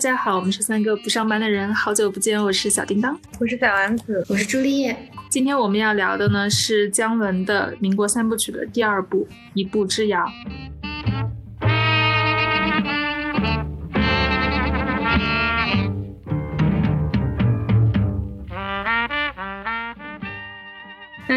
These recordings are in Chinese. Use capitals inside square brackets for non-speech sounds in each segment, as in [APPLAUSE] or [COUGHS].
大家好，我们是三个不上班的人，好久不见，我是小叮当，我是小丸子，我是朱丽叶。今天我们要聊的呢是姜文的民国三部曲的第二部《一步之遥》。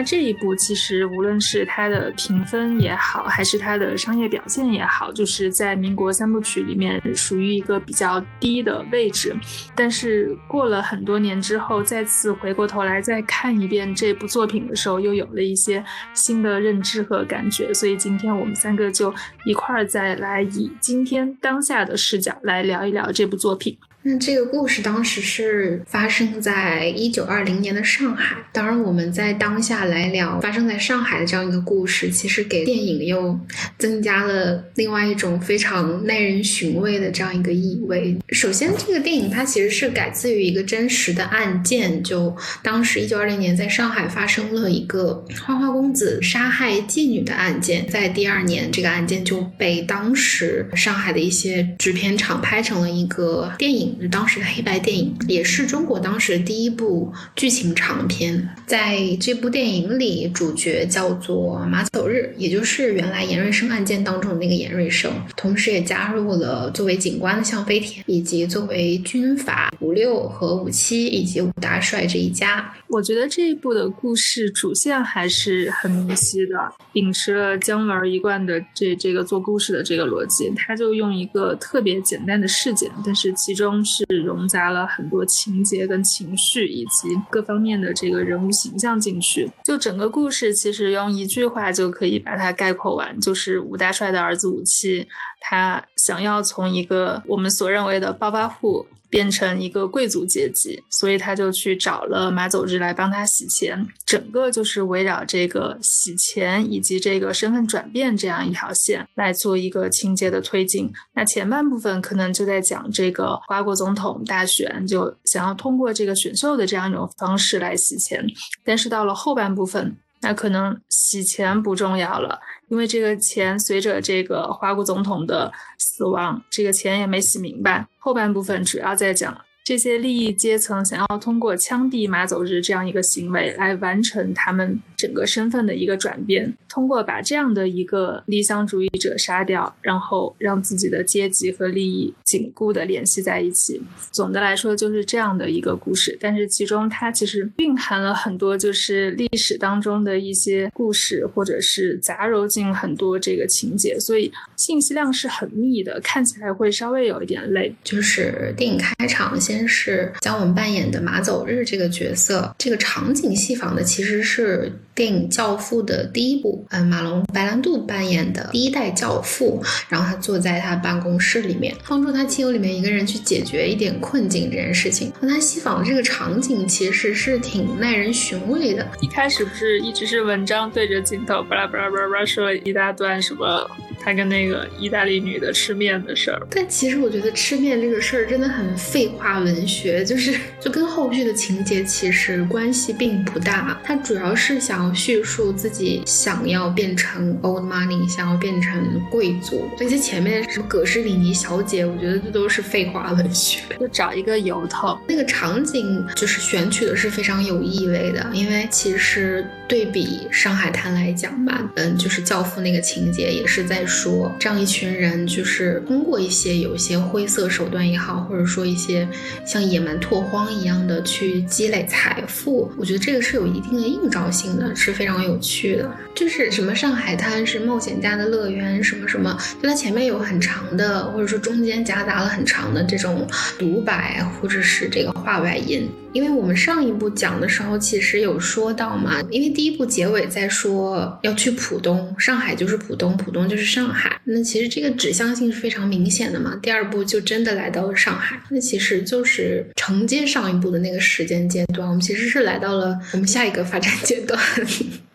这一部其实无论是它的评分也好，还是它的商业表现也好，就是在民国三部曲里面属于一个比较低的位置。但是过了很多年之后，再次回过头来再看一遍这部作品的时候，又有了一些新的认知和感觉。所以今天我们三个就一块儿再来以今天当下的视角来聊一聊这部作品。那这个故事当时是发生在一九二零年的上海。当然，我们在当下来聊发生在上海的这样一个故事，其实给电影又增加了另外一种非常耐人寻味的这样一个意味。首先，这个电影它其实是改自于一个真实的案件，就当时一九二零年在上海发生了一个花花公子杀害妓女的案件。在第二年，这个案件就被当时上海的一些制片厂拍成了一个电影。当时的黑白电影，也是中国当时第一部剧情长片。在这部电影里，主角叫做马走日，也就是原来严瑞生案件当中的那个严瑞生，同时也加入了作为警官的向飞田，以及作为军阀五六和五七以及五大帅这一家。我觉得这一部的故事主线还是很明晰的，秉持了姜文一贯的这这个做故事的这个逻辑，他就用一个特别简单的事件，但是其中是融杂了很多情节跟情绪以及各方面的这个人物形象进去。就整个故事其实用一句话就可以把它概括完，就是武大帅的儿子武七，他想要从一个我们所认为的暴发户。变成一个贵族阶级，所以他就去找了马走日来帮他洗钱，整个就是围绕这个洗钱以及这个身份转变这样一条线来做一个情节的推进。那前半部分可能就在讲这个瓜国总统大选，就想要通过这个选秀的这样一种方式来洗钱，但是到了后半部分，那可能洗钱不重要了。因为这个钱随着这个花国总统的死亡，这个钱也没洗明白。后半部分主要在讲。这些利益阶层想要通过枪毙马走日这样一个行为来完成他们整个身份的一个转变，通过把这样的一个理想主义者杀掉，然后让自己的阶级和利益紧固的联系在一起。总的来说就是这样的一个故事，但是其中它其实蕴含了很多就是历史当中的一些故事，或者是杂糅进很多这个情节，所以信息量是很密的，看起来会稍微有一点累。就是电影开场先。先是姜文扮演的马走日这个角色，这个场景戏仿的其实是电影《教父》的第一部，嗯，马龙白兰度扮演的第一代教父，然后他坐在他办公室里面，帮助他亲友里面一个人去解决一点困境这件事情。和他西访的这个场景其实是挺耐人寻味的。一开始不是一直是文章对着镜头巴拉巴拉巴拉说了一大段什么？他跟那个意大利女的吃面的事儿，但其实我觉得吃面这个事儿真的很废话文学，就是就跟后续的情节其实关系并不大。他主要是想要叙述自己想要变成 old money，想要变成贵族。那些前面什么葛诗里尼小姐，我觉得这都是废话文学，[LAUGHS] 就找一个由头。那个场景就是选取的是非常有意味的，因为其实对比《上海滩》来讲吧，嗯，就是教父那个情节也是在。说这样一群人就是通过一些有一些灰色手段也好，或者说一些像野蛮拓荒一样的去积累财富，我觉得这个是有一定的映照性的，是非常有趣的。就是什么上海滩是冒险家的乐园，什么什么，就它前面有很长的，或者说中间夹杂了很长的这种独白，或者是这个话外音。因为我们上一部讲的时候，其实有说到嘛，因为第一部结尾在说要去浦东，上海就是浦东，浦东就是上海，那其实这个指向性是非常明显的嘛。第二部就真的来到了上海，那其实就是承接上一部的那个时间阶段，我们其实是来到了我们下一个发展阶段。[LAUGHS]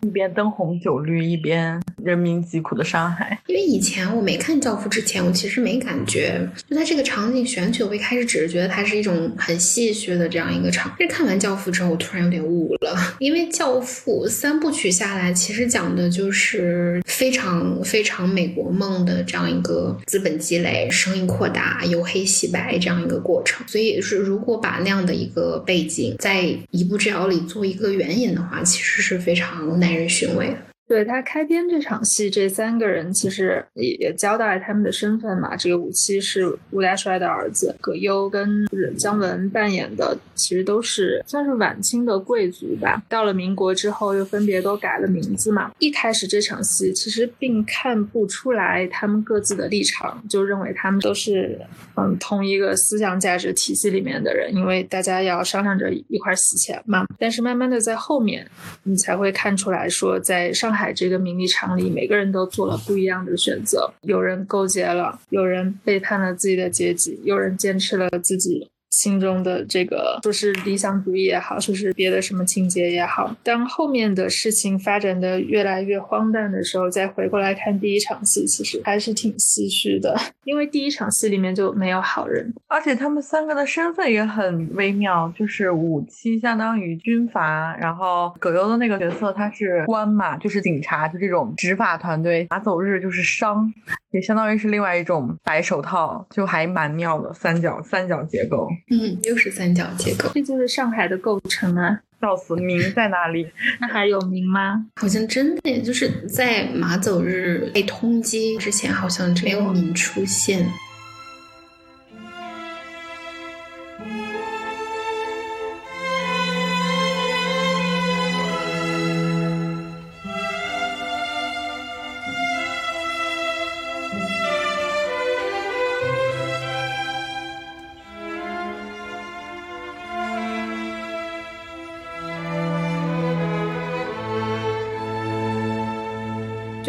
一边灯红酒绿，一边人民疾苦的上海。因为以前我没看《教父》之前，我其实没感觉，就他这个场景选取，我一开始只是觉得它是一种很戏谑的这样一个场。但是看完《教父》之后，我突然有点悟了，因为《教父》三部曲下来，其实讲的就是非常非常美国梦的这样一个资本积累、生意扩大、由黑洗白这样一个过程。所以是如果把那样的一个背景在一步之遥里做一个援引的话，其实是非常耐人寻味的。对他开篇这场戏，这三个人其实也也交代了他们的身份嘛。这个武七是吴大帅的儿子，葛优跟姜文扮演的其实都是算是晚清的贵族吧。到了民国之后，又分别都改了名字嘛。一开始这场戏其实并看不出来他们各自的立场，就认为他们都是嗯同一个思想价值体系里面的人，因为大家要商量着一块洗钱嘛。但是慢慢的在后面，你才会看出来说，在上海。海这个名利场里，每个人都做了不一样的选择。有人勾结了，有人背叛了自己的阶级，有人坚持了自己。心中的这个，说是理想主义也好，说是别的什么情节也好，当后面的事情发展的越来越荒诞的时候，再回过来看第一场戏，其实还是挺唏嘘的，[LAUGHS] 因为第一场戏里面就没有好人，而且他们三个的身份也很微妙，就是武七相当于军阀，然后葛优的那个角色他是官嘛，就是警察，就这种执法团队，马走日就是商，也相当于是另外一种白手套，就还蛮妙的三角三角结构。嗯，又是三角结构，这就是上海的构成啊！笑死，名在哪里？[LAUGHS] 那还有名吗？好像真的，就是在马走日被通缉之前，好像没有名出现。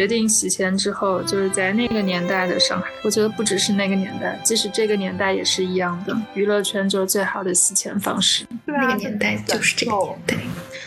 决定洗钱之后，就是在那个年代的上海，我觉得不只是那个年代，即使这个年代也是一样的。娱乐圈就是最好的洗钱方式。那个年代就是这个年代。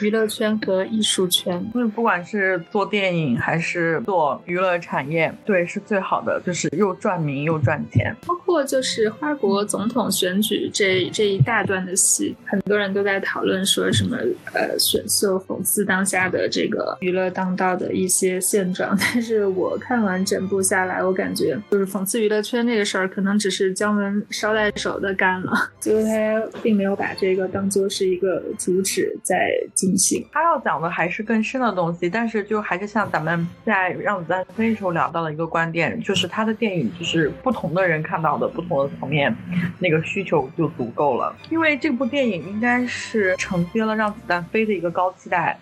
娱乐圈和艺术圈，因为不管是做电影还是做娱乐产业，对，是最好的，就是又赚名又赚钱。包括就是花国总统选举这这一大段的戏，很多人都在讨论说什么呃选秀讽刺当下的这个娱乐当道的一些现状。[LAUGHS] 但是我看完整部下来，我感觉就是讽刺娱乐圈这个事儿，可能只是姜文捎带手的干了，[LAUGHS] 就是他并没有把这个当做是一个主旨在。进行，他要讲的还是更深的东西，但是就还是像咱们在《让子弹飞》时候聊到的一个观点，就是他的电影就是不同的人看到的不同的层面，那个需求就足够了。因为这部电影应该是承接了《让子弹飞》的一个高期待，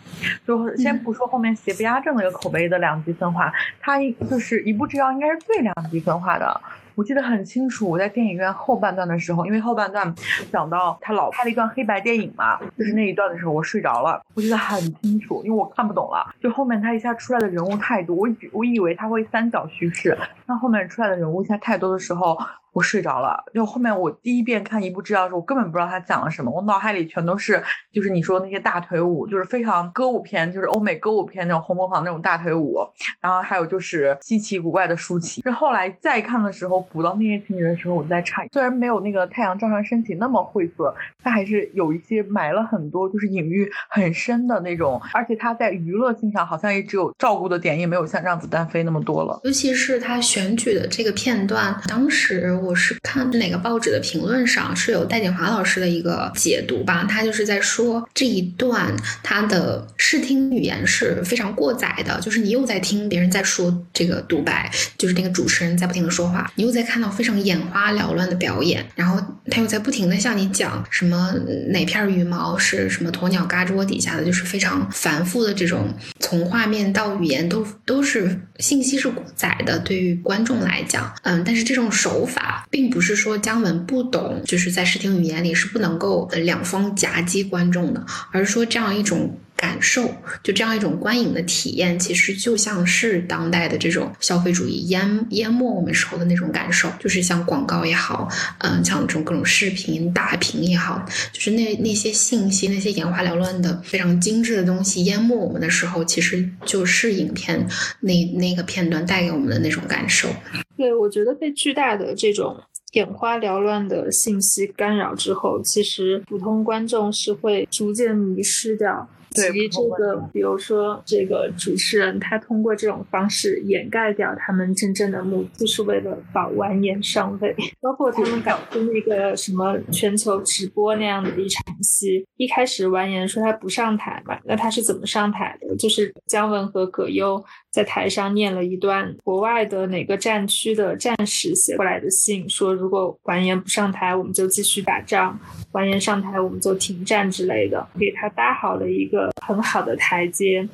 就先不说后面邪不压正的一个口碑的两极分化，它一就是一步之遥应该是最两极分化的。我记得很清楚，我在电影院后半段的时候，因为后半段讲到他老拍了一段黑白电影嘛，就是那一段的时候，我睡着了。我记得很清楚，因为我看不懂了。就后面他一下出来的人物太多，我以我以为他会三角叙事，但后面出来的人物一下太多的时候。我睡着了，就后面我第一遍看一部知道的时候，我根本不知道他讲了什么，我脑海里全都是就是你说那些大腿舞，就是非常歌舞片，就是欧美歌舞片那种红模仿那种大腿舞，然后还有就是稀奇古怪的舒淇。是后来再看的时候，补到那些情节的时候，我在诧异，虽然没有那个太阳照常升起那么晦涩，它还是有一些埋了很多就是隐喻很深的那种，而且他在娱乐性上好像也只有照顾的点，也没有像让子弹飞那么多了。尤其是他选举的这个片段，当时。我是看哪个报纸的评论上是有戴锦华老师的一个解读吧，他就是在说这一段他的视听语言是非常过载的，就是你又在听别人在说这个独白，就是那个主持人在不停的说话，你又在看到非常眼花缭乱的表演，然后他又在不停的向你讲什么哪片羽毛是什么鸵鸟嘎吱窝底下的，就是非常繁复的这种从画面到语言都都是信息是过载的，对于观众来讲，嗯，但是这种手法。并不是说姜文不懂，就是在视听语言里是不能够两方夹击观众的，而是说这样一种。感受，就这样一种观影的体验，其实就像是当代的这种消费主义淹淹没我们时候的那种感受，就是像广告也好，嗯，像这种各种视频大屏也好，就是那那些信息，那些眼花缭乱的非常精致的东西淹没我们的时候，其实就是影片那那个片段带给我们的那种感受。对，我觉得被巨大的这种。眼花缭乱的信息干扰之后，其实普通观众是会逐渐迷失掉。及这个，比如说这个主持人，他通过这种方式掩盖掉他们真正的目的，就是为了保完颜上位。包括他们搞出那个什么全球直播那样的一场戏，一开始完颜说他不上台嘛，那他是怎么上台的？就是姜文和葛优在台上念了一段国外的哪个战区的战士写过来的信，说如果完颜不上台，我们就继续打仗；完颜上台，我们就停战之类的，给他搭好了一个。很好的台阶，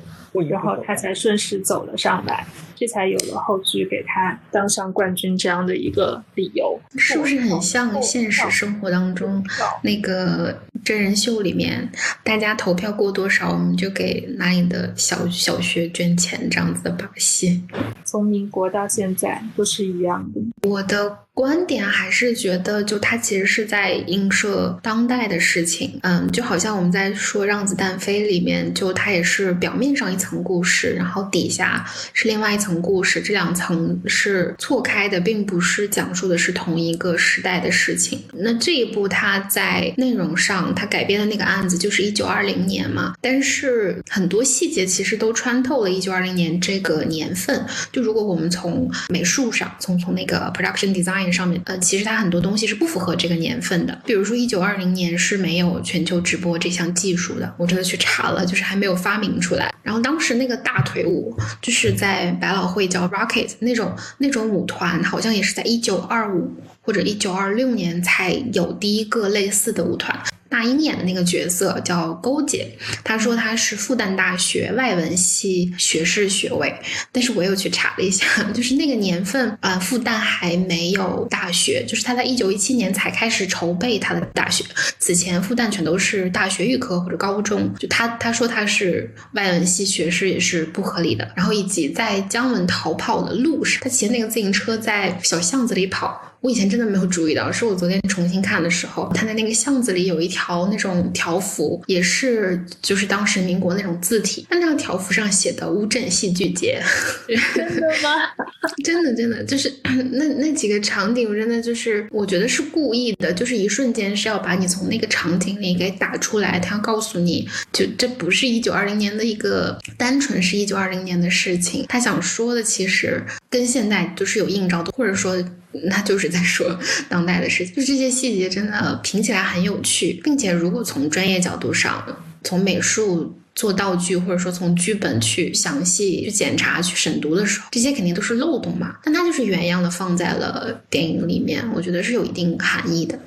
然后他才顺势走了上来，这才有了后续给他当上冠军这样的一个理由。是不是很像现实生活当中那个真人秀里面，大家投票过多少，我们就给哪里的小小学捐钱这样子的把戏？从民国到现在都是一样的。我的。观点还是觉得，就它其实是在映射当代的事情，嗯，就好像我们在说《让子弹飞》里面，就它也是表面上一层故事，然后底下是另外一层故事，这两层是错开的，并不是讲述的是同一个时代的事情。那这一部它在内容上，它改编的那个案子就是一九二零年嘛，但是很多细节其实都穿透了一九二零年这个年份。就如果我们从美术上，从从那个 production design。上面呃，其实它很多东西是不符合这个年份的。比如说，一九二零年是没有全球直播这项技术的，我真的去查了，就是还没有发明出来。然后当当时那个大腿舞，就是在百老汇叫 Rocket 那种那种舞团，好像也是在一九二五或者一九二六年才有第一个类似的舞团。那英演的那个角色叫勾姐，她说她是复旦大学外文系学士学位，但是我又去查了一下，就是那个年份啊，复旦还没有大学，就是他在一九一七年才开始筹备他的大学，此前复旦全都是大学预科或者高中，就他他说他是外文系学士也是不合理的，然后以及在姜文逃跑的路上，他骑那个自行车在小巷子里跑。我以前真的没有注意到，是我昨天重新看的时候，他在那个巷子里有一条那种条幅，也是就是当时民国那种字体，那那个条幅上写的“乌镇戏剧节”，[LAUGHS] 真的吗？[LAUGHS] 真的真的就是 [COUGHS] 那那几个场景，真的就是我觉得是故意的，就是一瞬间是要把你从那个场景里给打出来，他要告诉你就这不是一九二零年的一个单纯是一九二零年的事情，他想说的其实跟现在就是有映照的，或者说。那就是在说当代的事情，就这些细节真的评起来很有趣，并且如果从专业角度上，从美术。做道具，或者说从剧本去详细去检查、去审读的时候，这些肯定都是漏洞嘛。但它就是原样的放在了电影里面，我觉得是有一定含义的。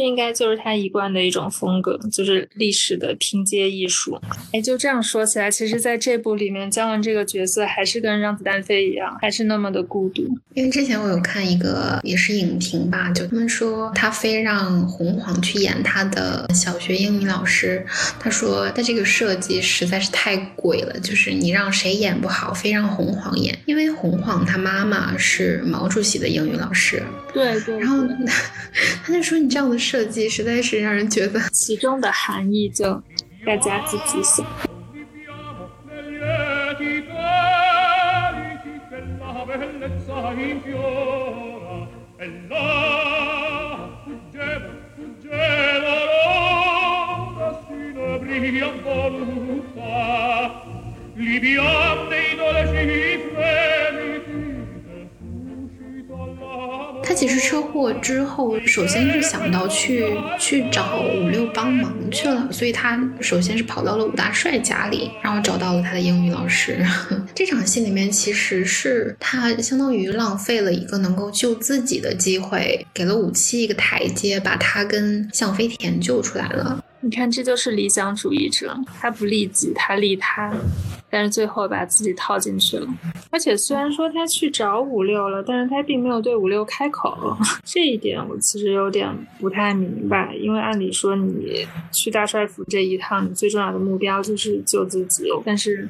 这应该就是他一贯的一种风格，就是历史的拼接艺术。哎，就这样说起来，其实在这部里面，姜文这个角色还是跟《让子弹飞》一样，还是那么的孤独。因为之前我有看一个也是影评吧，就他们说他非让洪晃去演他的小学英语老师，他说他这个设计。实在是太鬼了，就是你让谁演不好，非让洪晃演，因为洪晃他妈妈是毛主席的英语老师。对对。然后 [LAUGHS] 他就说你这样的设计实在是让人觉得 [LAUGHS] 其中的含义就大家自己想。他其实车祸之后，首先是想到去去找五六帮忙去了，所以他首先是跑到了武大帅家里，然后找到了他的英语老师。[LAUGHS] 这场戏里面，其实是他相当于浪费了一个能够救自己的机会，给了武七一个台阶，把他跟向飞田救出来了。你看，这就是理想主义者，他不利己，他利他。但是最后把自己套进去了。而且虽然说他去找五六了，但是他并没有对五六开口，[LAUGHS] 这一点我其实有点不太明白。因为按理说你去大帅府这一趟，你最重要的目标就是救自己，但是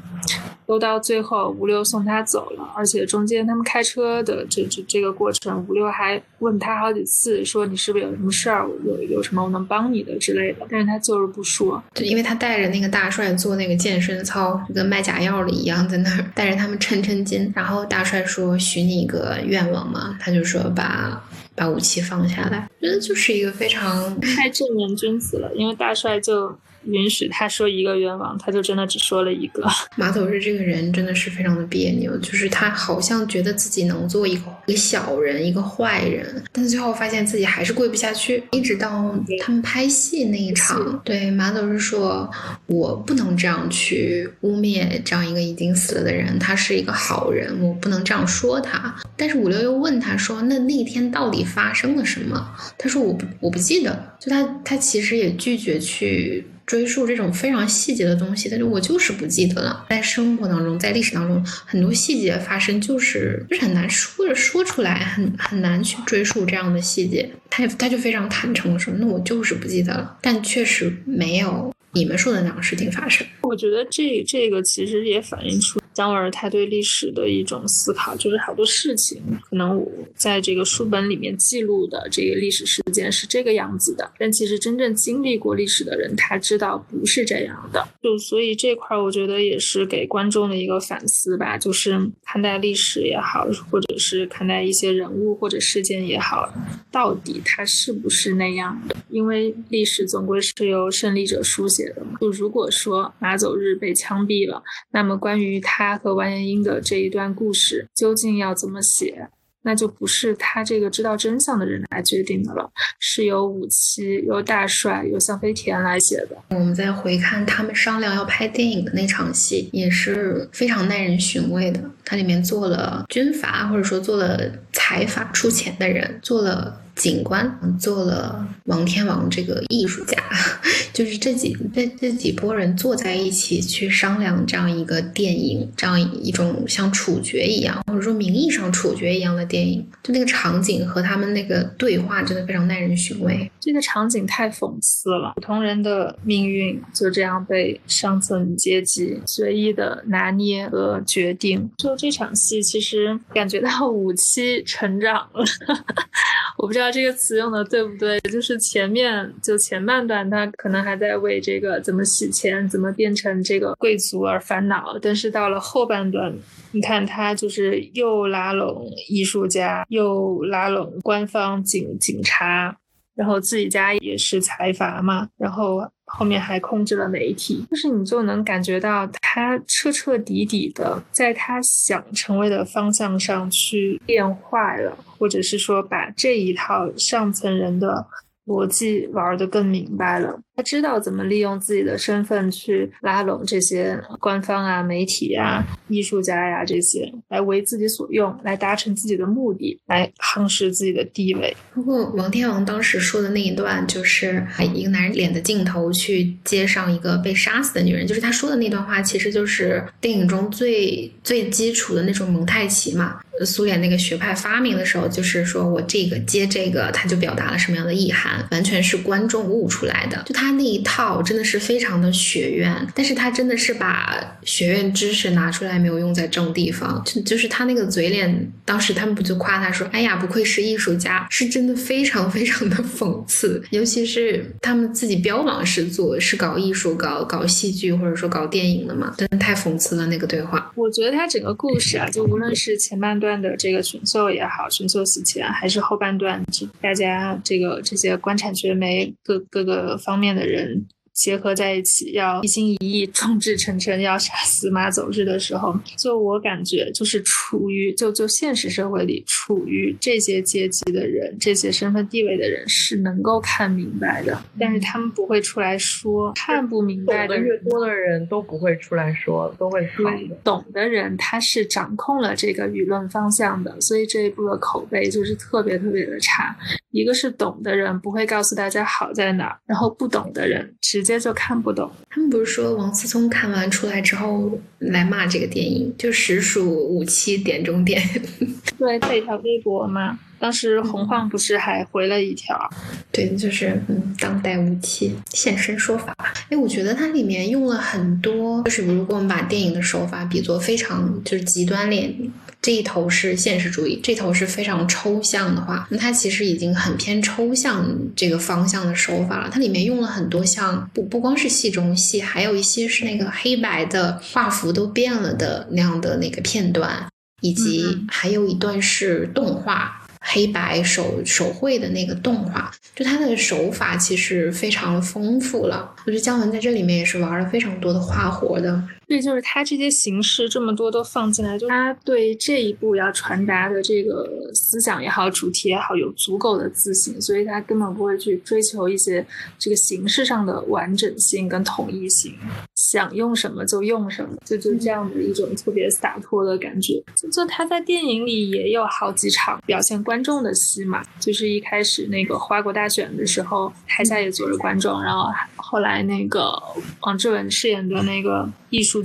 都到最后五六送他走了，而且中间他们开车的这这这个过程，五六还问他好几次，说你是不是有什么事儿，有有什么我能帮你的之类的，但是他就是不说。就因为他带着那个大帅做那个健身操，就跟卖假药的一样，在那儿带着他们抻抻筋。然后大帅说：“许你一个愿望嘛。”他就说：“把把武器放下来。”觉得就是一个非常太正人君子了，因为大帅就。允许他说一个愿望，他就真的只说了一个。[LAUGHS] 马走日这个人真的是非常的别扭，就是他好像觉得自己能做一个一个小人，一个坏人，但是最后发现自己还是跪不下去。一直到他们拍戏那一场，对马走日说：“我不能这样去污蔑这样一个已经死了的人，他是一个好人，我不能这样说他。”但是五六又问他说：“那那天到底发生了什么？”他说：“我不我不记得。”就他他其实也拒绝去。追溯这种非常细节的东西，但是我就是不记得了。在生活当中，在历史当中，很多细节发生，就是就是很难说着说出来，很很难去追溯这样的细节。他他就非常坦诚的说：“那我就是不记得了。”但确实没有你们说的那样事情发生。我觉得这这个其实也反映出。姜文他对历史的一种思考，就是好多事情可能我在这个书本里面记录的这个历史事件是这个样子的，但其实真正经历过历史的人，他知道不是这样的。就所以这块我觉得也是给观众的一个反思吧，就是看待历史也好，或者是看待一些人物或者事件也好，到底它是不是那样的？因为历史总归是由胜利者书写的嘛。就如果说马走日被枪毙了，那么关于他。他和完颜英的这一段故事究竟要怎么写？那就不是他这个知道真相的人来决定的了，是由武七、由大帅、由向飞田来写的。我们再回看他们商量要拍电影的那场戏，也是非常耐人寻味的。它里面做了军阀，或者说做了财阀出钱的人，做了。警官做了王天王这个艺术家，[LAUGHS] 就是这几这这几波人坐在一起去商量这样一个电影，这样一种像处决一样，或者说名义上处决一样的电影，就那个场景和他们那个对话真的非常耐人寻味。这个场景太讽刺了，普通人的命运就这样被上层阶级随意的拿捏和决定。就这场戏，其实感觉到五七成长了，我不知道。这个词用的对不对？就是前面就前半段，他可能还在为这个怎么洗钱、怎么变成这个贵族而烦恼，但是到了后半段，你看他就是又拉拢艺术家，又拉拢官方警警察，然后自己家也是财阀嘛，然后。后面还控制了媒体，就是你就能感觉到他彻彻底底的在他想成为的方向上去变坏了，或者是说把这一套上层人的。逻辑玩的更明白了，他知道怎么利用自己的身份去拉拢这些官方啊、媒体啊、艺术家呀这些，来为自己所用，来达成自己的目的，来夯实自己的地位。不过王天王当时说的那一段，就是一个男人脸的镜头去接上一个被杀死的女人，就是他说的那段话，其实就是电影中最最基础的那种蒙太奇嘛。苏联那个学派发明的时候，就是说我这个接这个，他就表达了什么样的意涵，完全是观众悟出来的。就他他那一套真的是非常的学院，但是他真的是把学院知识拿出来没有用在正地方。就就是他那个嘴脸，当时他们不就夸他说：“哎呀，不愧是艺术家，是真的非常非常的讽刺。”尤其是他们自己标榜是做是搞艺术、搞搞戏剧或者说搞电影的嘛，真的太讽刺了那个对话。我觉得他整个故事啊，就无论是前半段。的这个选秀也好，选秀洗钱，还是后半段，大家这个这些官产学媒各各个方面的人。结合在一起，要一心一意、众志成城，要杀死马走日的时候，就我感觉，就是处于就就现实社会里，处于这些阶级的人、这些身份地位的人是能够看明白的，但是他们不会出来说。看不明白的越多的人都不会出来说，都会说。懂的人他是掌控了这个舆论方向的，所以这一部的口碑就是特别特别的差。一个是懂的人不会告诉大家好在哪儿，然后不懂的人直接。接就看不懂。他们不是说王思聪看完出来之后来骂这个电影，就实属五七点中点。[LAUGHS] 对，在一条微博嘛，当时洪晃不是还回了一条，对，就是嗯，当代无期现身说法。哎，我觉得它里面用了很多，就是如果我们把电影的手法比作非常就是极端脸。这一头是现实主义，这头是非常抽象的话，那它其实已经很偏抽象这个方向的手法了。它里面用了很多像不不光是戏中戏，还有一些是那个黑白的画幅都变了的那样的那个片段，以及还有一段是动画黑白手手绘的那个动画，就它的手法其实非常丰富了。我觉得姜文在这里面也是玩了非常多的花活的。对，就是他这些形式这么多都放进来，就他对这一步要传达的这个思想也好，主题也好，有足够的自信，所以他根本不会去追求一些这个形式上的完整性跟统一性，想用什么就用什么，就就这样的一种特别洒脱的感觉。就就他在电影里也有好几场表现观众的戏嘛，就是一开始那个花国大选的时候，台下也坐着观众，然后后来那个王志文饰演的那个艺术。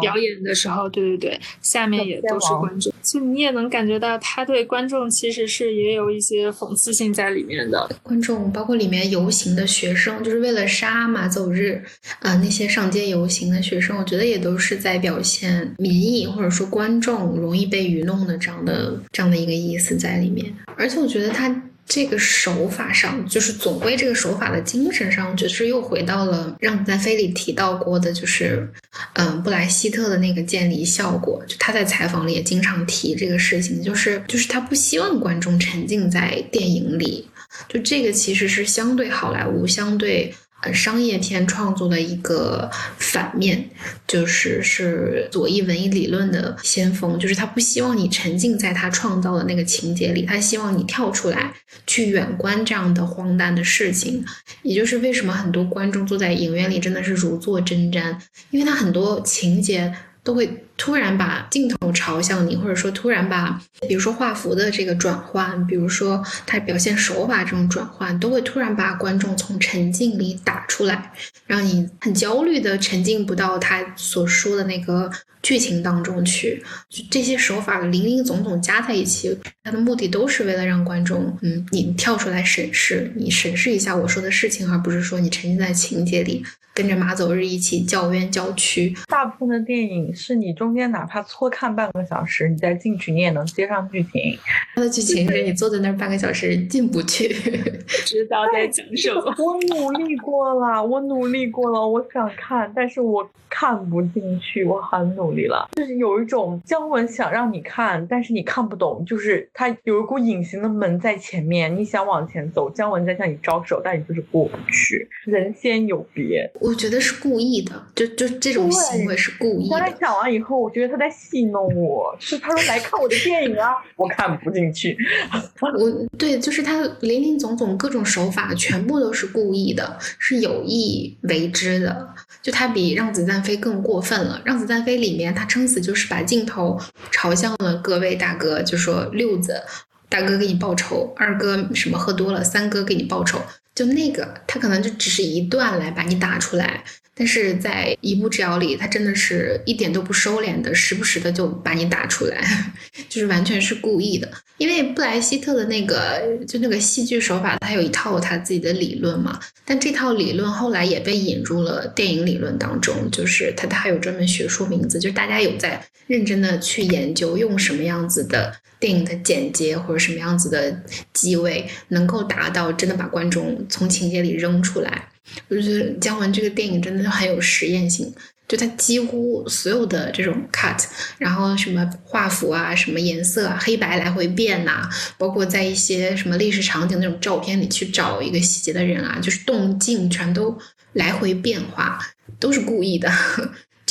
表演的时候，对对对，下面也都是观众，就你也能感觉到他对观众其实是也有一些讽刺性在里面的。观众包括里面游行的学生，就是为了杀马走日啊，那些上街游行的学生，我觉得也都是在表现民意或者说观众容易被愚弄的这样的这样的一个意思在里面。而且我觉得他。这个手法上，就是总归这个手法的精神上，就是又回到了《让子弹飞》里提到过的，就是嗯，布莱希特的那个建立效果。就他在采访里也经常提这个事情，就是就是他不希望观众沉浸在电影里。就这个其实是相对好莱坞、相对。呃，商业片创作的一个反面，就是是左翼文艺理论的先锋，就是他不希望你沉浸在他创造的那个情节里，他希望你跳出来去远观这样的荒诞的事情。也就是为什么很多观众坐在影院里真的是如坐针毡，因为他很多情节。都会突然把镜头朝向你，或者说突然把，比如说画幅的这个转换，比如说他表现手法这种转换，都会突然把观众从沉浸里打出来，让你很焦虑的沉浸不到他所说的那个剧情当中去。就这些手法零零总总加在一起，它的目的都是为了让观众，嗯，你跳出来审视，你审视一下我说的事情，而不是说你沉浸在情节里。跟着马走日一起叫冤叫屈。大部分的电影是你中间哪怕错看半个小时，你再进去你也能接上剧情。它的剧情是你坐在那儿半个小时进不去，[LAUGHS] 知道在讲什么。我努力过了，我努力过了，我想看，但是我看不进去。我很努力了，就是有一种姜文想让你看，但是你看不懂，就是他有一股隐形的门在前面，你想往前走，姜文在向你招手，但你就是过不去。人先有别。我觉得是故意的，就就这种行为是故意的。他讲完以后，我觉得他在戏弄我，是他说来看我的电影啊，我看不进去。[LAUGHS] 我对，就是他林林总总各种手法全部都是故意的，是有意为之的。就他比让子弹飞更过分了。让子弹飞里面，他撑死就是把镜头朝向了各位大哥，就说六子大哥给你报仇，二哥什么喝多了，三哥给你报仇。就那个，他可能就只是一段来把你打出来，但是在一步之遥里，他真的是一点都不收敛的，时不时的就把你打出来，[LAUGHS] 就是完全是故意的。因为布莱希特的那个就那个戏剧手法，他有一套他自己的理论嘛，但这套理论后来也被引入了电影理论当中，就是他他有专门学术名字，就是大家有在认真的去研究用什么样子的。电影的剪接或者什么样子的机位，能够达到真的把观众从情节里扔出来。我就觉得姜文这个电影真的很有实验性，就他几乎所有的这种 cut，然后什么画幅啊、什么颜色啊、黑白来回变呐，包括在一些什么历史场景那种照片里去找一个细节的人啊，就是动静全都来回变化，都是故意的。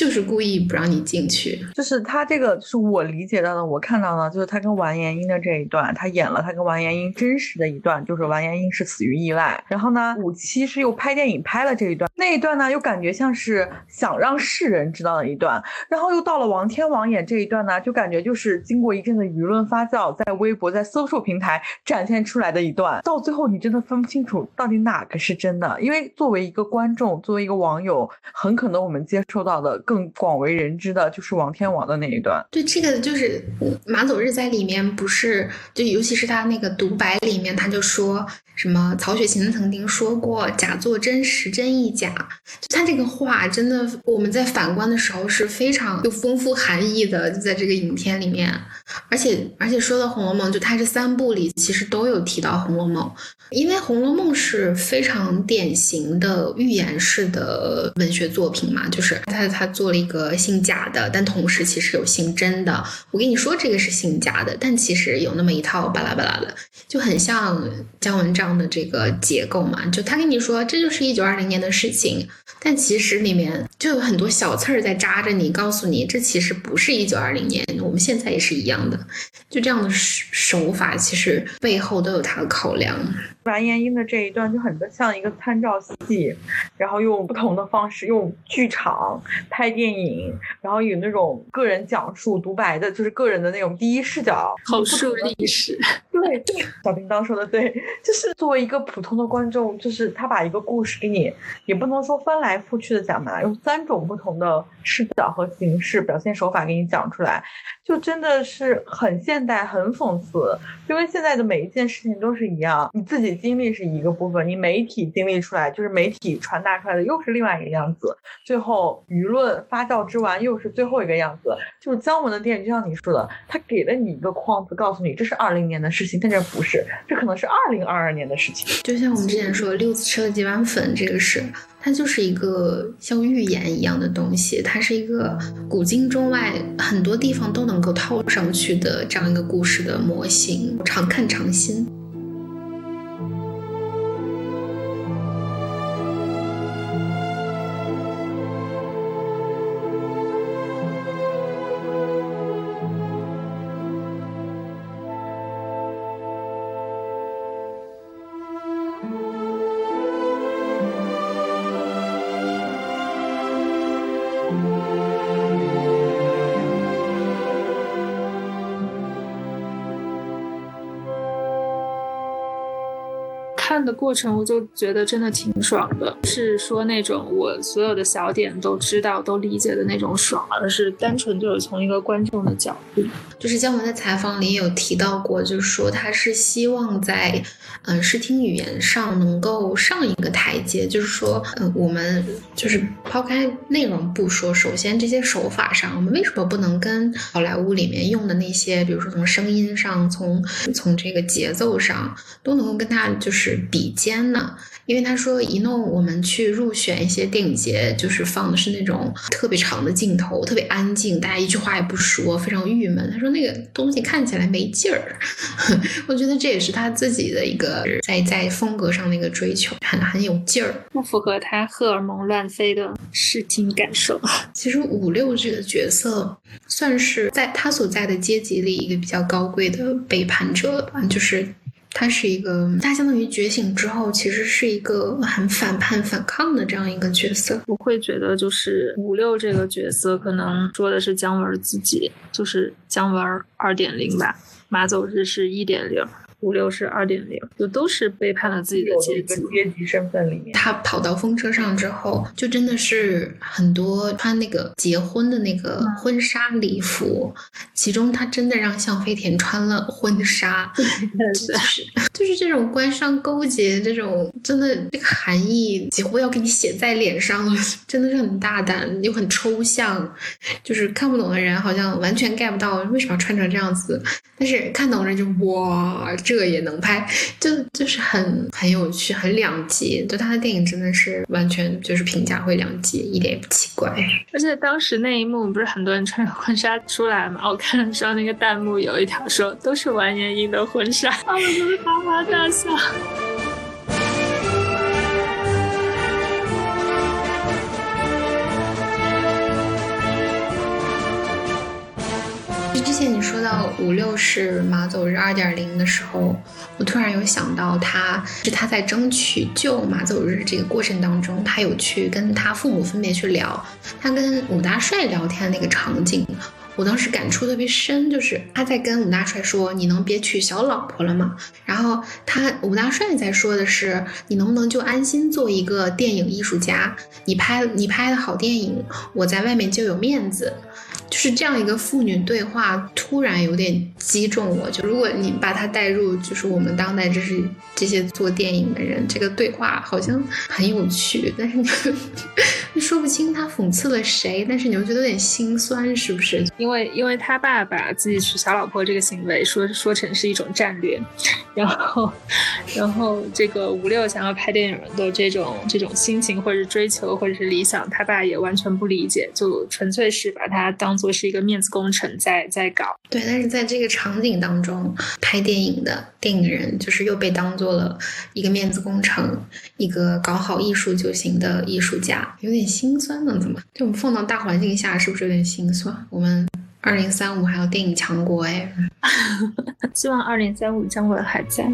就是故意不让你进去。就是他这个，是我理解到的，我看到的，就是他跟完颜英的这一段，他演了他跟完颜英真实的一段，就是完颜英是死于意外，然后呢，五七是又拍电影拍了这一段，那一段呢又感觉像是想让世人知道的一段，然后又到了王天王演这一段呢，就感觉就是经过一阵的舆论发酵，在微博在搜索平台展现出来的一段，到最后你真的分不清楚到底哪个是真的，因为作为一个观众，作为一个网友，很可能我们接受到的更广为人知的就是王天王的那一段。对，这个就是马走日在里面不是，就尤其是他那个独白里面，他就说什么曹雪芹曾经说过“假作真实真亦假”，就他这个话真的，我们在反观的时候是非常有丰富含义的，就在这个影片里面。而且而且说到《红楼梦》，就他这三部里其实都有提到《红楼梦》，因为《红楼梦》是非常典型的寓言式的文学作品嘛，就是他他做了一个姓贾的，但同时其实有姓甄的。我跟你说这个是姓贾的，但其实有那么一套巴拉巴拉的，就很像姜文这样样的这个结构嘛。就他跟你说这就是一九二零年的事情，但其实里面就有很多小刺儿在扎着你，告诉你这其实不是一九二零年，我们现在也是一样的。就这样的手法，其实背后都有他的考量。完颜英的这一段就很像一个参照系，然后用不同的方式，用剧场拍电影，然后有那种个人讲述独白的，就是个人的那种第一视角口述历史。对对，小叮当说的对，就是作为一个普通的观众，就是他把一个故事给你，也不能说翻来覆去的讲嘛，用三种不同的视角和形式表现手法给你讲出来，就真的是很现代，很讽刺。因为现在的每一件事情都是一样，你自己经历是一个部分，你媒体经历出来就是媒体传达出来的又是另外一个样子，最后舆论发酵之完又是最后一个样子。就是姜文的电影，就像你说的，他给了你一个框子，告诉你这是二零年的事情，但这不是，这可能是二零二二年的事情。就像我们之前说六子吃了几碗粉，这个事它就是一个像预言一样的东西，它是一个古今中外很多地方都能够套上去的这样一个故事的模型，常看常新。过程，我就觉得真的挺爽的，是说那种我所有的小点都知道、都理解的那种爽，而是单纯就是从一个观众的角度。就是姜文在采访里有提到过，就是说他是希望在嗯视听语言上能够上一个台阶，就是说嗯我们就是抛开内容不说，首先这些手法上，我们为什么不能跟好莱坞里面用的那些，比如说从声音上、从从这个节奏上，都能够跟他就是。比肩呢，因为他说一弄我们去入选一些电影节，就是放的是那种特别长的镜头，特别安静，大家一句话也不说，非常郁闷。他说那个东西看起来没劲儿，[LAUGHS] 我觉得这也是他自己的一个在在风格上的一个追求，很很有劲儿，不符合他荷尔蒙乱飞的视听感受。[LAUGHS] 其实五六这个角色算是在他所在的阶级里一个比较高贵的背叛者吧，就是。他是一个，他相当于觉醒之后，其实是一个很反叛、反抗的这样一个角色。我会觉得，就是五六这个角色，可能说的是姜文自己，就是姜文二点零吧。马走日是一点零。五六是二点零，就都是背叛了自己的阶级阶级身份里面。他跑到风车上之后，就真的是很多穿那个结婚的那个婚纱礼服，其中他真的让向飞田穿了婚纱，[LAUGHS] 就是就是这种官商勾结，这种真的这个含义几乎要给你写在脸上了，[LAUGHS] 真的是很大胆又很抽象，就是看不懂的人好像完全 get 不到为什么要穿成这样子，但是看懂人就哇。这个也能拍，就就是很很有趣，很两极。就他的电影真的是完全就是评价会两极，一点也不奇怪。而且当时那一幕不是很多人穿着婚纱出来嘛？[LAUGHS] 我看上那个弹幕有一条说都是完颜英的婚纱，他们都是哈哈大笑。之前你说到五六是马走日二点零的时候，我突然有想到他是他在争取救马走日这个过程当中，他有去跟他父母分别去聊，他跟武大帅聊天的那个场景。我当时感触特别深，就是他在跟武大帅说：“你能别娶小老婆了吗？”然后他武大帅在说的是：“你能不能就安心做一个电影艺术家？你拍你拍的好电影，我在外面就有面子。”就是这样一个父女对话，突然有点击中我。就如果你把它带入，就是我们当代，就是这些做电影的人，这个对话好像很有趣，但是你 [LAUGHS] 说不清他讽刺了谁，但是你又觉得有点心酸，是不是？因为因为他爸把自己娶小老婆这个行为说说成是一种战略，然后然后这个五六想要拍电影的这种这种心情或者是追求或者是理想，他爸也完全不理解，就纯粹是把他当。做是一个面子工程，在在搞。对，但是在这个场景当中，拍电影的电影人就是又被当做了一个面子工程，一个搞好艺术就行的艺术家，有点心酸呢。怎么？就我们放到大环境下，是不是有点心酸？我们二零三五还有电影强国哎，[LAUGHS] 希望二零三五姜文还在。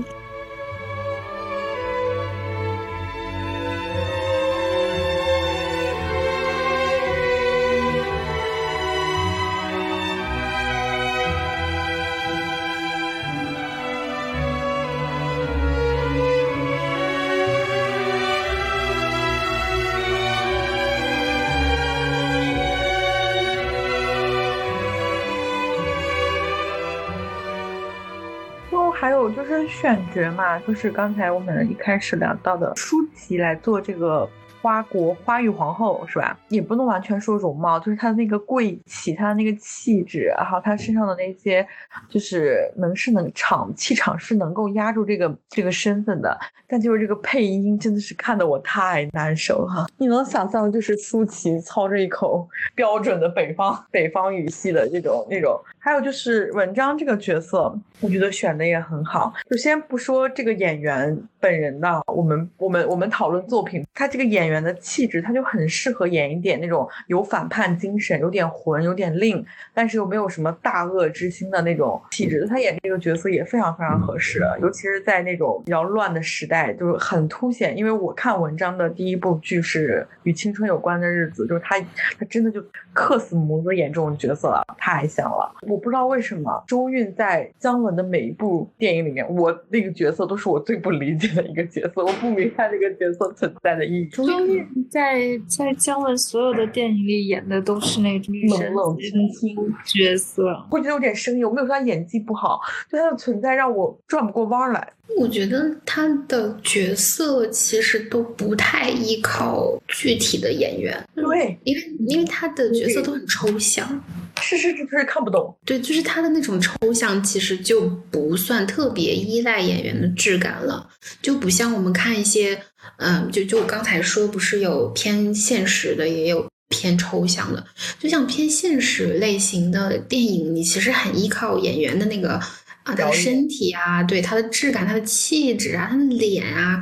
是选角嘛，就是刚才我们一开始聊到的舒淇来做这个。花国花玉皇后是吧？也不能完全说容貌，就是她的那个贵气，她的那个气质，然后她身上的那些，就是能是能场气场是能够压住这个这个身份的。但就是这个配音真的是看得我太难受哈！你能想象就是舒淇操着一口标准的北方北方语系的这种那种，还有就是文章这个角色，我觉得选的也很好。就先不说这个演员本人的，我们我们我们讨论作品，他这个演员。的气质，他就很适合演一点那种有反叛精神、有点混、有点另，但是又没有什么大恶之心的那种气质。他演这个角色也非常非常合适，尤其是在那种比较乱的时代，就是很凸显。因为我看文章的第一部剧是与青春有关的日子，就是他，他真的就克死模子演这种角色了，太像了。我不知道为什么周韵在姜文的每一部电影里面，我那个角色都是我最不理解的一个角色，我不明白这个角色存在的意义。周韵在在姜文所有的电影里演的都是那种冷冷清清角色，会觉得有点生硬。我没有说他演技不好，就他的存在让我转不过弯来。我觉得他的角色其实都不太依靠具体的演员，对，因为因为他的角色都很抽象，是是是，就是看不懂。对，就是他的那种抽象，其实就不算特别依赖演员的质感了，就不像我们看一些。嗯，就就我刚才说，不是有偏现实的，也有偏抽象的。就像偏现实类型的电影，你其实很依靠演员的那个。啊，他的身体啊，对他的质感、他的气质啊，他的脸啊，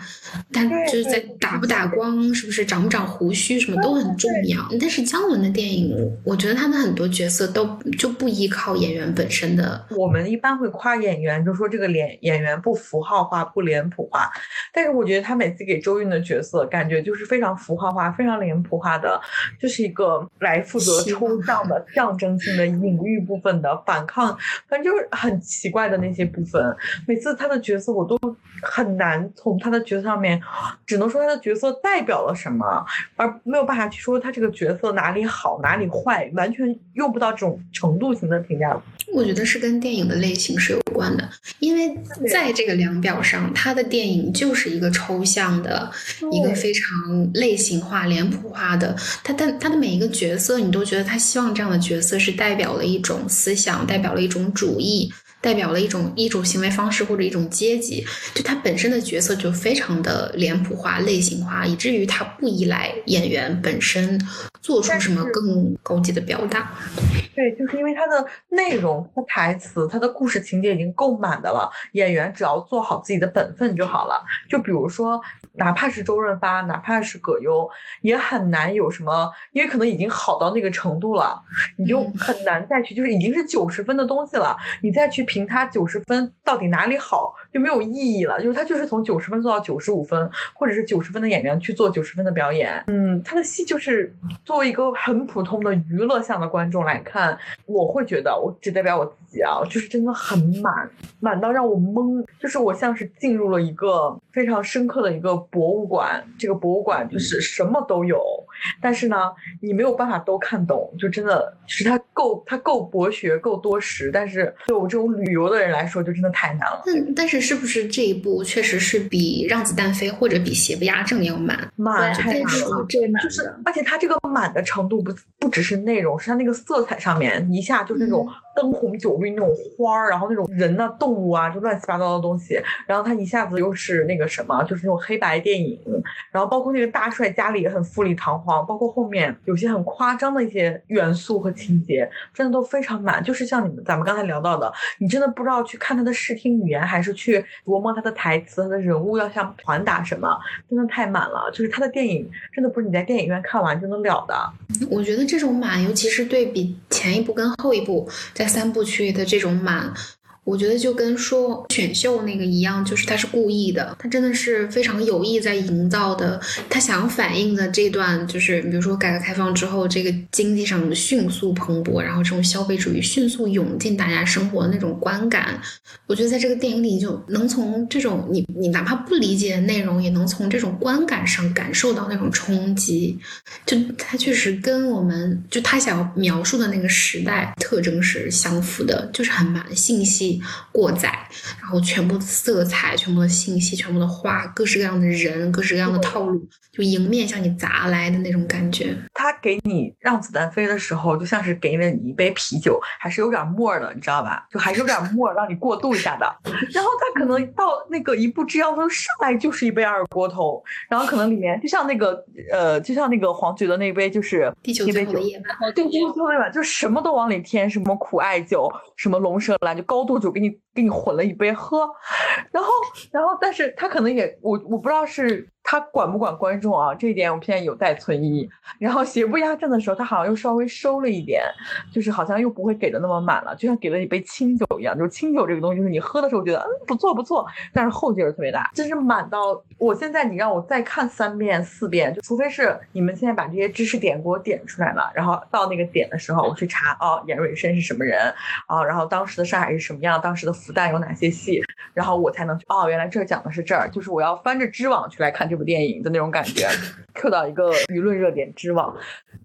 但就是在打不打光，是不是长不长胡须，什么都很重要。但是姜文的电影，我觉得他的很多角色都就不依靠演员本身的。我们一般会夸演员，就说这个脸演员不符号化、不脸谱化。但是我觉得他每次给周韵的角色，感觉就是非常符号化、非常脸谱化的，就是一个来负责抽象的、[LAUGHS] 象征性的、隐喻部分的反抗，反正就是很奇怪的。那些部分，每次他的角色我都很难从他的角色上面，只能说他的角色代表了什么，而没有办法去说他这个角色哪里好哪里坏，完全用不到这种程度型的评价。我觉得是跟电影的类型是有关的，因为在这个量表上，他的电影就是一个抽象的，一个非常类型化、脸谱化的。他但他的每一个角色，你都觉得他希望这样的角色是代表了一种思想，代表了一种主义。代表了一种一种行为方式或者一种阶级，就他本身的角色就非常的脸谱化、类型化，以至于他不依赖演员本身做出什么更高级的表达。对，就是因为他的内容、他台词、他的故事情节已经够满的了，演员只要做好自己的本分就好了。就比如说。哪怕是周润发，哪怕是葛优，也很难有什么，因为可能已经好到那个程度了，你就很难再去，就是已经是九十分的东西了，你再去评他九十分到底哪里好，就没有意义了。就是他就是从九十分做到九十五分，或者是九十分的演员去做九十分的表演。嗯，他的戏就是作为一个很普通的娱乐向的观众来看，我会觉得，我只代表我自己啊，就是真的很满，满到让我懵，就是我像是进入了一个非常深刻的一个博物馆，这个博物馆就是什么都有。但是呢，你没有办法都看懂，就真的就是它够它够博学够多识，但是对我这种旅游的人来说，就真的太难了。但但是是不是这一部确实是比《让子弹飞》或者比《邪不压正》要满？满对太满是了。就是，而且它这个满的程度不不只是内容，是它那个色彩上面一下就是那种灯红酒绿那种花儿，然后那种人呐、动物啊，就乱七八糟的东西，然后他一下子又是那个什么，就是那种黑白电影，然后包括那个大帅家里也很富丽堂皇，包括后面有些很夸张的一些元素和情节，真的都非常满。就是像你们咱们刚才聊到的，你真的不知道去看他的视听语言，还是去琢磨他的台词、他的人物要想传达什么，真的太满了。就是他的电影，真的不是你在电影院看完就能了的。我觉得这种满，尤其是对比前一部跟后一部在三部曲的这种满，我觉得就跟说选秀那个一样，就是他是故意的，他真的是非常有意在营造的，他想反映的这段就是，比如说改革开放之后，这个经济上迅速蓬勃，然后这种消费主义迅速涌进大家生活的那种观感，我觉得在这个电影里就能从这种你你哪怕不理解的内容，也能从这种观感上感受到那种冲击。就他确实跟我们就他想要描述的那个时代特征是相符的，就是很满信息过载，然后全部的色彩、全部的信息、全部的画、各式各样的人、各式各样的套路，就迎面向你砸来的那种感觉。他给你让子弹飞的时候，就像是给了你一杯啤酒，还是有点沫的，你知道吧？就还是有点沫，让你过渡一下的。[LAUGHS] 然后他可能到那个一步之遥，他就上来就是一杯二锅头，然后可能里面就像那个呃，就像那个黄觉的那杯，就是地球一杯酒最后的夜晚，对，最后最后一碗就什么都往里添，什么苦艾酒，什么龙舌兰，就高度酒给你给你混了一杯喝，[LAUGHS] 然后然后但是他可能也我我不知道是他管不管观众啊，这一点我现在有待存疑。然后邪不压正的时候，他好像又稍微收了一点，就是好像又不会给的那么满了，就像给了一杯清酒一样，就是清酒这个东西，就是你喝的时候觉得嗯不错不错，但是后劲儿特别大，真是满到我现在你让我再看三遍四遍，就除非是你们现在把这些知识点给我点出来了，然后到那个点的时候，我去查哦，严瑞深是什么人啊、然后当时的上海是什么样，当时的复旦有哪些戏，然后我才能去哦，原来这讲的是这儿，就是我要翻着知网去来看这部电影的那种感觉，Q 到一个舆论热点之网。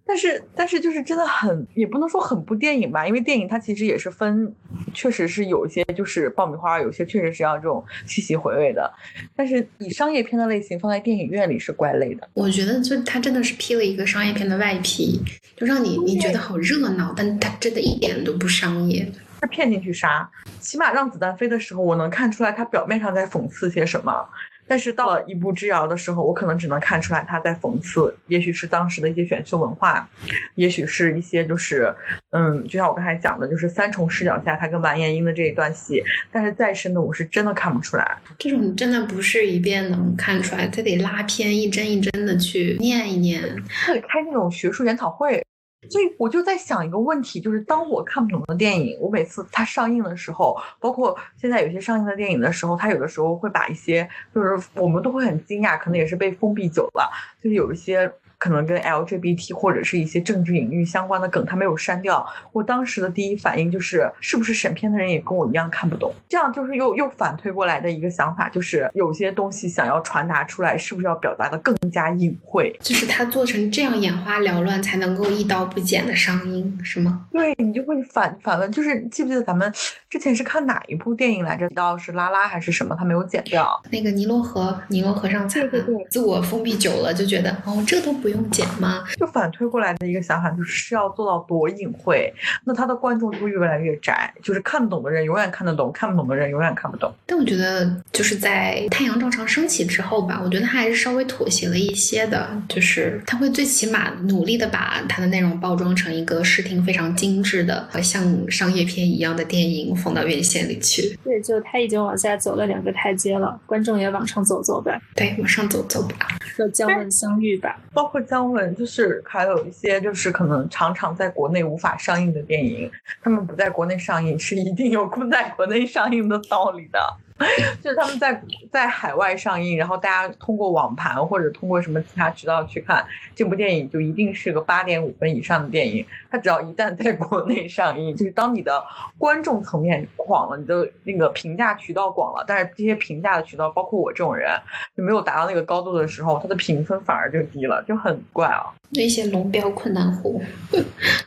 但是，但是就是真的很，也不能说很不电影吧，因为电影它其实也是分，确实是有一些就是爆米花，有些确实是要这种细细回味的。但是以商业片的类型放在电影院里是怪累的。我觉得就它真的是披了一个商业片的外皮，就让你你觉得好热闹，但它真的一点都不商业。他骗进去杀，起码让子弹飞的时候，我能看出来他表面上在讽刺些什么。但是到了一步之遥的时候，我可能只能看出来他在讽刺，也许是当时的一些选秀文化，也许是一些就是，嗯，就像我刚才讲的，就是三重视角下他跟完颜英的这一段戏。但是再深的，我是真的看不出来。这种真的不是一遍能看出来，他得拉片一帧一帧的去念一念。他得开那种学术研讨会。所以我就在想一个问题，就是当我看不懂的电影，我每次它上映的时候，包括现在有些上映的电影的时候，它有的时候会把一些，就是我们都会很惊讶，可能也是被封闭久了，就是有一些可能跟 LGBT 或者是一些政治隐喻相关的梗，他没有删掉。我当时的第一反应就是，是不是审片的人也跟我一样看不懂？这样就是又又反推过来的一个想法，就是有些东西想要传达出来，是不是要表达的更加隐晦？就是他做成这样眼花缭乱，才能够一刀不剪的上映，是吗？对你就会反反问，就是记不记得咱们之前是看哪一部电影来着？提到是拉拉还是什么？他没有剪掉。那个尼罗河，尼罗河上惨，对对对自我封闭久了，就觉得哦，这都不用剪吗？就反推过来的一个想法就是是要做到多隐晦，那他的观众就会越来越窄，就是看得懂的人永远看得懂，看不懂的人永远看不懂。但我觉得就是在太阳照常升起之后吧，我觉得他还是稍微妥协了一些的，就是他会最起码努力的把他的内容包装成一个视听非常精致的，像商业片一样的电影放到院线里去。对，就他已经往下走了两个台阶了，观众也往上走走呗。对，往上走走吧，和姜文相遇吧。包括姜文，就是还有一些就是可能常常在国内无法上映的电影，他们不在国内上映是一定有不在国内上映的道理的。[LAUGHS] 就是他们在在海外上映，然后大家通过网盘或者通过什么其他渠道去看这部电影，就一定是个八点五分以上的电影。它只要一旦在国内上映，就是当你的观众层面广了，你的那个评价渠道广了，但是这些评价的渠道，包括我这种人，就没有达到那个高度的时候，它的评分反而就低了，就很怪啊。那些龙标困难户。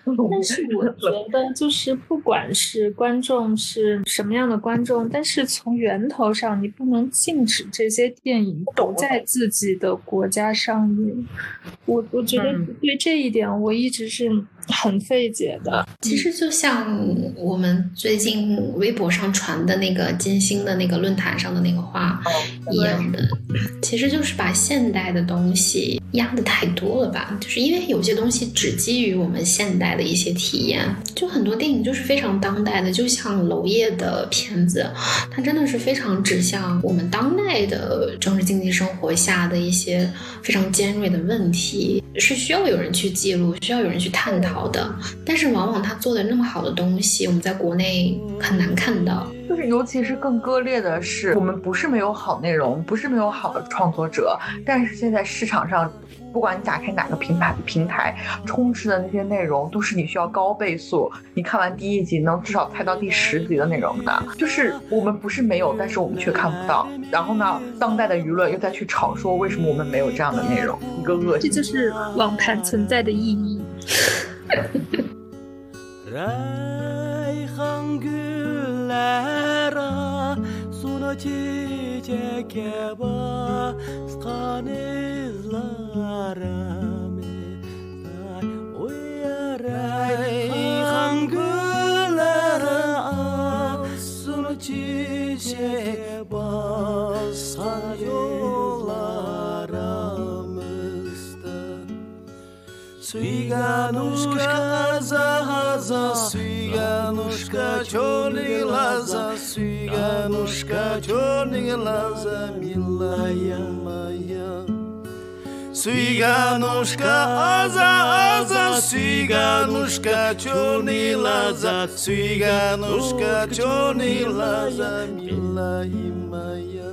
但是我觉得，就是不管是观众是什么样的观众，但是从源头上，你不能禁止这些电影不在自己的国家上映。我我觉得对这一点，我一直是。很费解的，其实就像我们最近微博上传的那个金星的那个论坛上的那个话一样的，其实就是把现代的东西压的太多了吧？就是因为有些东西只基于我们现代的一些体验，就很多电影就是非常当代的，就像娄烨的片子，它真的是非常指向我们当代的政治经济生活下的一些非常尖锐的问题，是需要有人去记录，需要有人去探讨。好的，但是往往他做的那么好的东西，我们在国内很难看到。就是，尤其是更割裂的是，我们不是没有好内容，不是没有好的创作者，但是现在市场上，不管你打开哪个平台平台，充斥的那些内容，都是你需要高倍速，你看完第一集能至少猜到第十集的内容的。就是我们不是没有，但是我们却看不到。然后呢，当代的舆论又在去吵说，为什么我们没有这样的内容？一个恶心。这就是网盘存在的意义。Rayhan güller ah, suna çiçek baskan izlara ah. Свиганушка захаза, свиганушка черный глаза, свиганушка черный глаза, милая моя. Свиганушка аза аза, свиганушка черный глаза, свиганушка черный глаза, милая моя.